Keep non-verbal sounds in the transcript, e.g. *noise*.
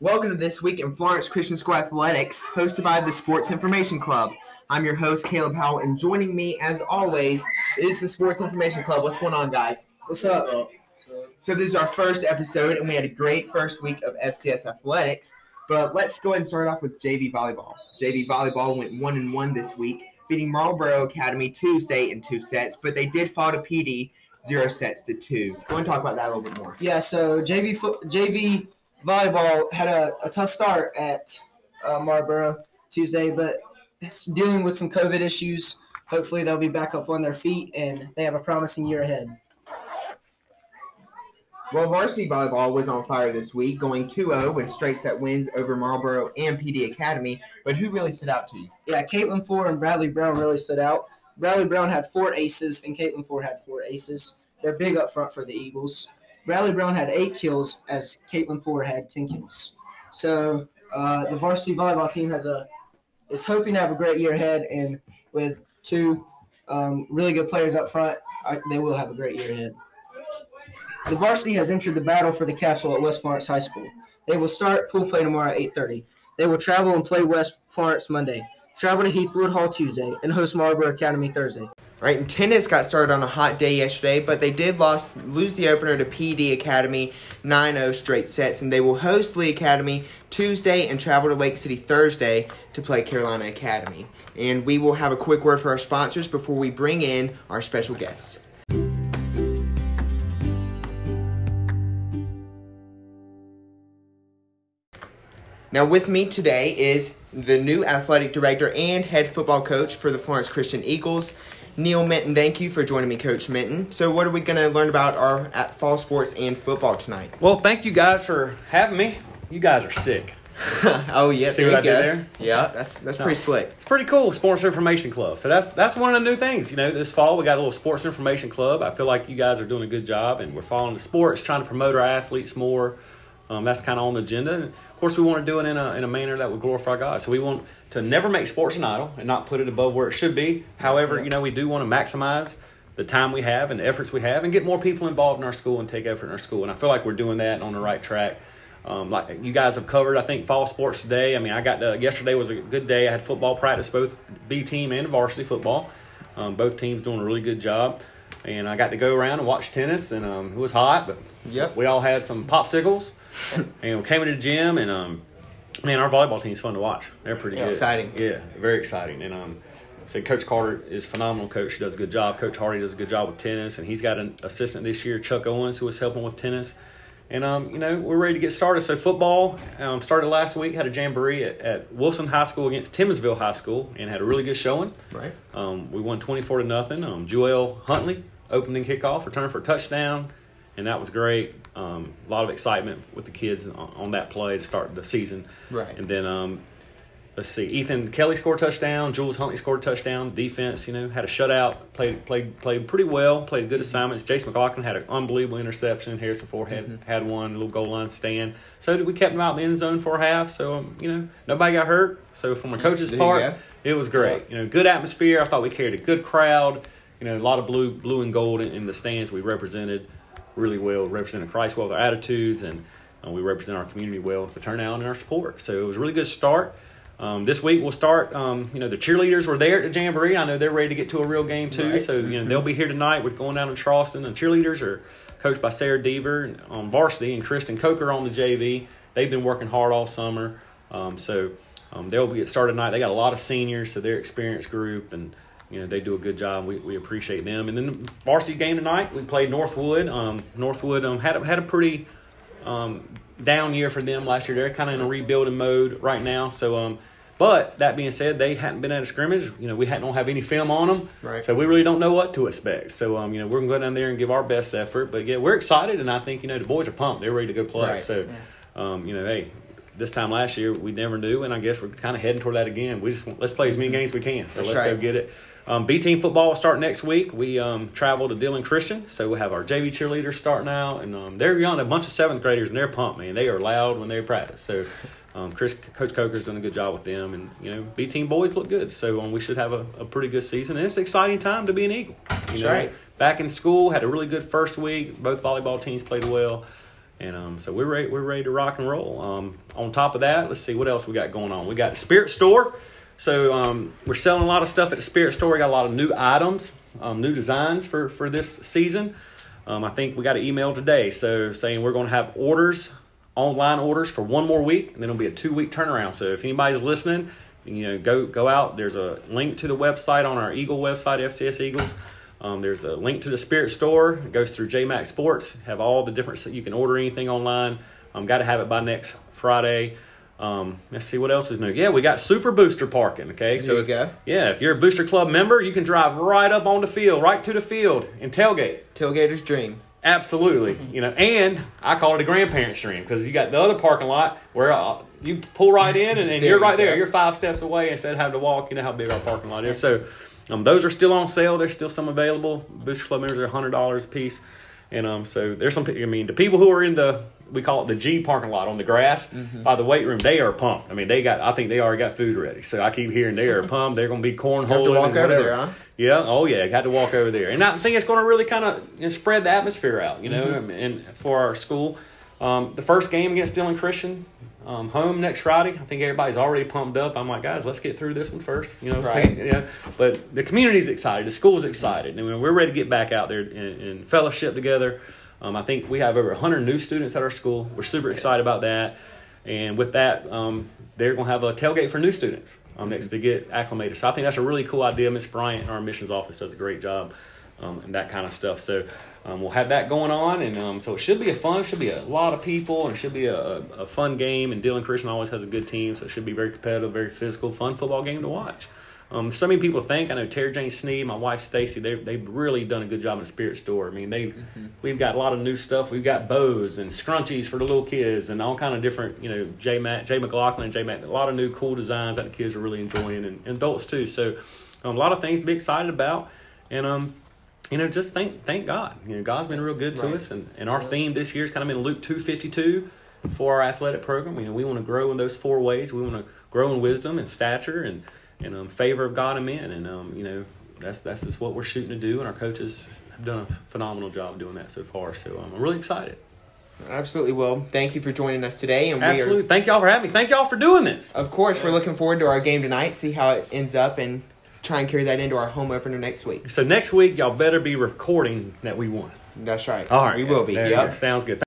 Welcome to This Week in Florence Christian School Athletics, hosted by the Sports Information Club. I'm your host, Caleb Howell, and joining me, as always, is the Sports Information Club. What's going on, guys? What's up? So, this is our first episode, and we had a great first week of FCS athletics. But let's go ahead and start off with JV volleyball. JV volleyball went one and one this week, beating Marlboro Academy Tuesday in two sets, but they did fall to Pee Dee zero sets to two. Go and talk about that a little bit more. Yeah, so JV JV volleyball had a, a tough start at uh, Marlboro Tuesday, but dealing with some COVID issues. Hopefully, they'll be back up on their feet and they have a promising year ahead. Well, varsity volleyball was on fire this week, going 2-0 with straight set wins over Marlboro and Pee Dee Academy. But who really stood out to you? Yeah, Caitlin Ford and Bradley Brown really stood out. Bradley Brown had four aces and Caitlin Ford had four aces. They're big up front for the Eagles. Bradley Brown had eight kills as Caitlin Ford had 10 kills. So uh, the varsity volleyball team has a is hoping to have a great year ahead, and with two um, really good players up front, I, they will have a great year ahead. The varsity has entered the battle for the castle at West Florence High School. They will start pool play tomorrow at 8:30. They will travel and play West Florence Monday, travel to Heathwood Hall Tuesday, and host Marlboro Academy Thursday. Right, and tennis got started on a hot day yesterday, but they did lost, lose the opener to Pee Dee Academy 9-0 straight sets, and they will host Lee Academy Tuesday and travel to Lake City Thursday to play Carolina Academy. And we will have a quick word for our sponsors before we bring in our special guest. Now, with me today is the new athletic director and head football coach for the Florence Christian Eagles, Neil Minton. Thank you for joining me, Coach Minton. So, what are we going to learn about our at fall sports and football tonight? Well, thank you guys for having me. You guys are sick. *laughs* oh yeah, See what I go. did there? Yeah, that's that's pretty slick. It's pretty cool, Sports Information Club. So that's that's one of the new things. You know, this fall we got a little Sports Information Club. I feel like you guys are doing a good job, and we're following the sports, trying to promote our athletes more. Um, that's kind of on the agenda. And of course, we want to do it in a in a manner that would glorify God. So we want to never make sports an idol and not put it above where it should be. However, you know, we do want to maximize the time we have and the efforts we have, and get more people involved in our school and take effort in our school. And I feel like we're doing that and on the right track. Um, like you guys have covered, I think fall sports today. I mean, I got to, yesterday was a good day. I had football practice, both B team and varsity football. Um, both teams doing a really good job, and I got to go around and watch tennis, and um, it was hot, but Yep. we all had some popsicles, and we came into the gym, and um, man, our volleyball team's fun to watch. They're pretty Yeah, good, exciting. Yeah, very exciting, and um. So Coach Carter is phenomenal coach. He does a good job. Coach Hardy does a good job with tennis, and he's got an assistant this year, Chuck Owens, who was helping with tennis. And um, you know, we're ready to get started. So football um, started last week. Had a jamboree at, at Wilson High School against Timmonsville High School, and had a really good showing. Right. Um, we won twenty four to nothing. Um, Joel Huntley opening kickoff, returned for a touchdown, and that was great. Um, a lot of excitement with the kids on, on that play to start the season. Right. And then um, let's see, Ethan Kelly scored a touchdown. Jules Huntley scored a touchdown. Defense, you know, had a shutout. Played played played pretty well. Played good assignments. Jace McLaughlin had an unbelievable interception. Harrison Ford had, had one. A little goal line stand. So we kept them out in the end zone for a half. So um, you know, nobody got hurt. So from a coach's There part, it was great. You know, good atmosphere. I thought we carried a good crowd. You know, a lot of blue blue and gold in, in the stands. We represented really well. Represented Christ well with our attitudes, and uh, we represent our community well with the turnout and our support. So it was a really good start. Um, this week we'll start. Um, you know, the cheerleaders were there at the jamboree. I know they're ready to get to a real game too. Right. So you know they'll be here tonight. We're going down to Charleston. And cheerleaders are coached by Sarah Deaver on varsity and Kristen Coker on the JV. They've been working hard all summer. Um, so um, they'll be get started tonight. They got a lot of seniors, so they're experienced group and. You know they do a good job. We, we appreciate them. And then the varsity game tonight, we played Northwood. Um, Northwood um, had a, had a pretty um, down year for them last year. They're kind of in a rebuilding mode right now. So, um, but that being said, they hadn't been at a scrimmage. You know, we hadn't don't have any film on them, Right. So we really don't know what to expect. So, um, you know, we're gonna go down there and give our best effort. But yeah, we're excited, and I think you know the boys are pumped. They're ready to go play. Right. So, um, you know, hey. This time last year, we never knew, and I guess we're kind of heading toward that again. We just let's play as many games as we can. So That's let's go get it. Um, B team football will start next week. We um, travel to Dillon Christian, so we'll have our JV cheerleaders starting out, and um, they're young, a bunch of seventh graders, and they're pumped, man. They are loud when they practice. So, um, Chris, Coach Coker's done a good job with them, and you know, B team boys look good. So um, we should have a, a pretty good season, and it's an exciting time to be an Eagle. You know, right. back in school. Had a really good first week. Both volleyball teams played well. And um, so we're ready, we're ready to rock and roll. Um, on top of that, let's see what else we got going on. We got Spirit Store. So um, we're selling a lot of stuff at the Spirit Store. We got a lot of new items, um, new designs for for this season. Um, I think we got an email today, so saying we're going to have orders, online orders for one more week, and then it'll be a two week turnaround. So if anybody's listening, you know, go go out. There's a link to the website on our Eagle website, FCS Eagles. Um, there's a link to the Spirit Store. It goes through JMac Sports. Have all the different. You can order anything online. Um, got to have it by next Friday. Um, let's see what else is new. Yeah, we got Super Booster parking. Okay, There so you if, go. yeah, if you're a Booster Club member, you can drive right up on the field, right to the field, and tailgate. Tailgater's dream. Absolutely, Mm-hmm. you know, and I call it a grandparents' dream because you got the other parking lot where uh, you pull right in and, and *laughs* you're you right there. You're five steps away instead of having to walk. You know how big our parking lot is. So um, those are still on sale. There's still some available. Booster Club members are hundred dollars a piece, and um, so there's some. I mean, the people who are in the we call it the G parking lot on the grass Mm-hmm. by the weight room, they are pumped. I mean, they got. I think they already got food ready. So I keep hearing they are *laughs* pumped. They're going to be cornholing. Have to walk over whatever. there, huh? Yeah. Oh, yeah. Got to walk over there, and I think it's going to really kind of you know, spread the atmosphere out. You know, Mm-hmm. and for our school, um, the first game against Dillon Christian. Um, home next Friday. I think everybody's already pumped up. I'm like, guys, let's get through this one first. You know, Right. yeah. But the community's excited. The school's excited. Mean, we're ready to get back out there and, and fellowship together. Um, I think we have over 100 new students at our school. We're super excited about that. And with that, um, they're going to have a tailgate for new students um, next to get acclimated. So I think that's a really cool idea. Miss Bryant in our admissions office does a great job um, and that kind of stuff. So um, we'll have that going on, and um, so it should be a fun. Should be a lot of people, and it should be a, a, fun game. And Dillon Christian always has a good team, so it should be very competitive, very physical, fun football game to watch. Um, so many people think I know Terry Jane Sneed, my wife Stacy. They they've really done a good job in the Spirit Store. I mean, they we've got a lot of new stuff. We've got bows and scrunchies for the little kids, and all kind of different. You know, J Matt, Jay McLaughlin, and J Matt. A lot of new cool designs that the kids are really enjoying, and, and adults too. So um, a lot of things to be excited about, and um, you know, just thank thank God. You know, God's been real good to Right. us, and, and our theme this year has kind of been Luke two fifty two for our athletic program. You know, we want to grow in those four ways. We want to grow in wisdom and stature and and um, favor of God and men, and um, you know, that's that's just what we're shooting to do, and our coaches have done a phenomenal job doing that so far. So um, I'm really excited. Absolutely. Well, thank you for joining us today, and we Absolutely, thank y'all for having me. Thank y'all for doing this. of course, we're looking forward to our game tonight. See how it ends up, and try and carry that into our home opener next week. So next week, y'all better be recording that we won. That's right. All right, we will be. Yep. sounds good.